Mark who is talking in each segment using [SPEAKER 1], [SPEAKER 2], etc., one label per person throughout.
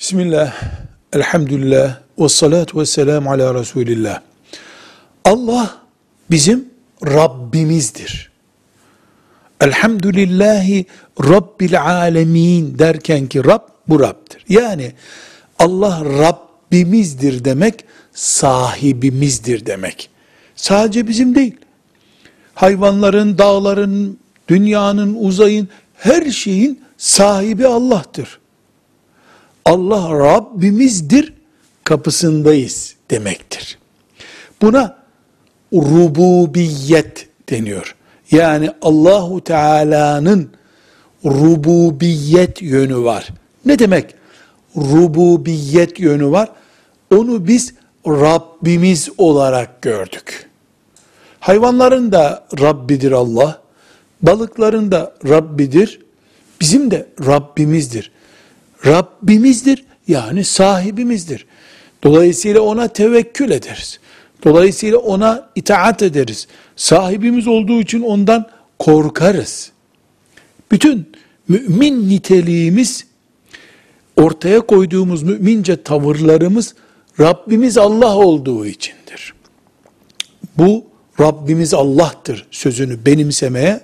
[SPEAKER 1] Bismillah, elhamdülillah, ve salatu ve selamu ala Resulillah. Allah bizim Rabbimizdir. Elhamdülillahi Rabbil alemin derken ki Rab bu Rab'dir. Yani Allah Rabbimizdir demek, sahibimizdir demek. Sadece bizim değil. Hayvanların, dağların, dünyanın, uzayın, her şeyin sahibi Allah'tır. Allah Rabbimizdir, kapısındayız demektir. Buna rububiyet deniyor. Yani Allahu Teala'nın rububiyet yönü var. Ne demek rububiyet yönü var? Onu biz Rabbimiz olarak gördük. Hayvanların da Rabbidir Allah, balıkların da Rabbidir, bizim de Rabbimizdir. Rabbimizdir yani sahibimizdir. Dolayısıyla ona tevekkül ederiz. Dolayısıyla ona itaat ederiz. Sahibimiz olduğu için ondan korkarız. Bütün mümin niteliğimiz, ortaya koyduğumuz mümince tavırlarımız Rabbimiz Allah olduğu içindir. Bu Rabbimiz Allah'tır sözünü benimsemeye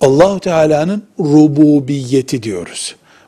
[SPEAKER 1] Allahu Teala'nın rububiyeti diyoruz.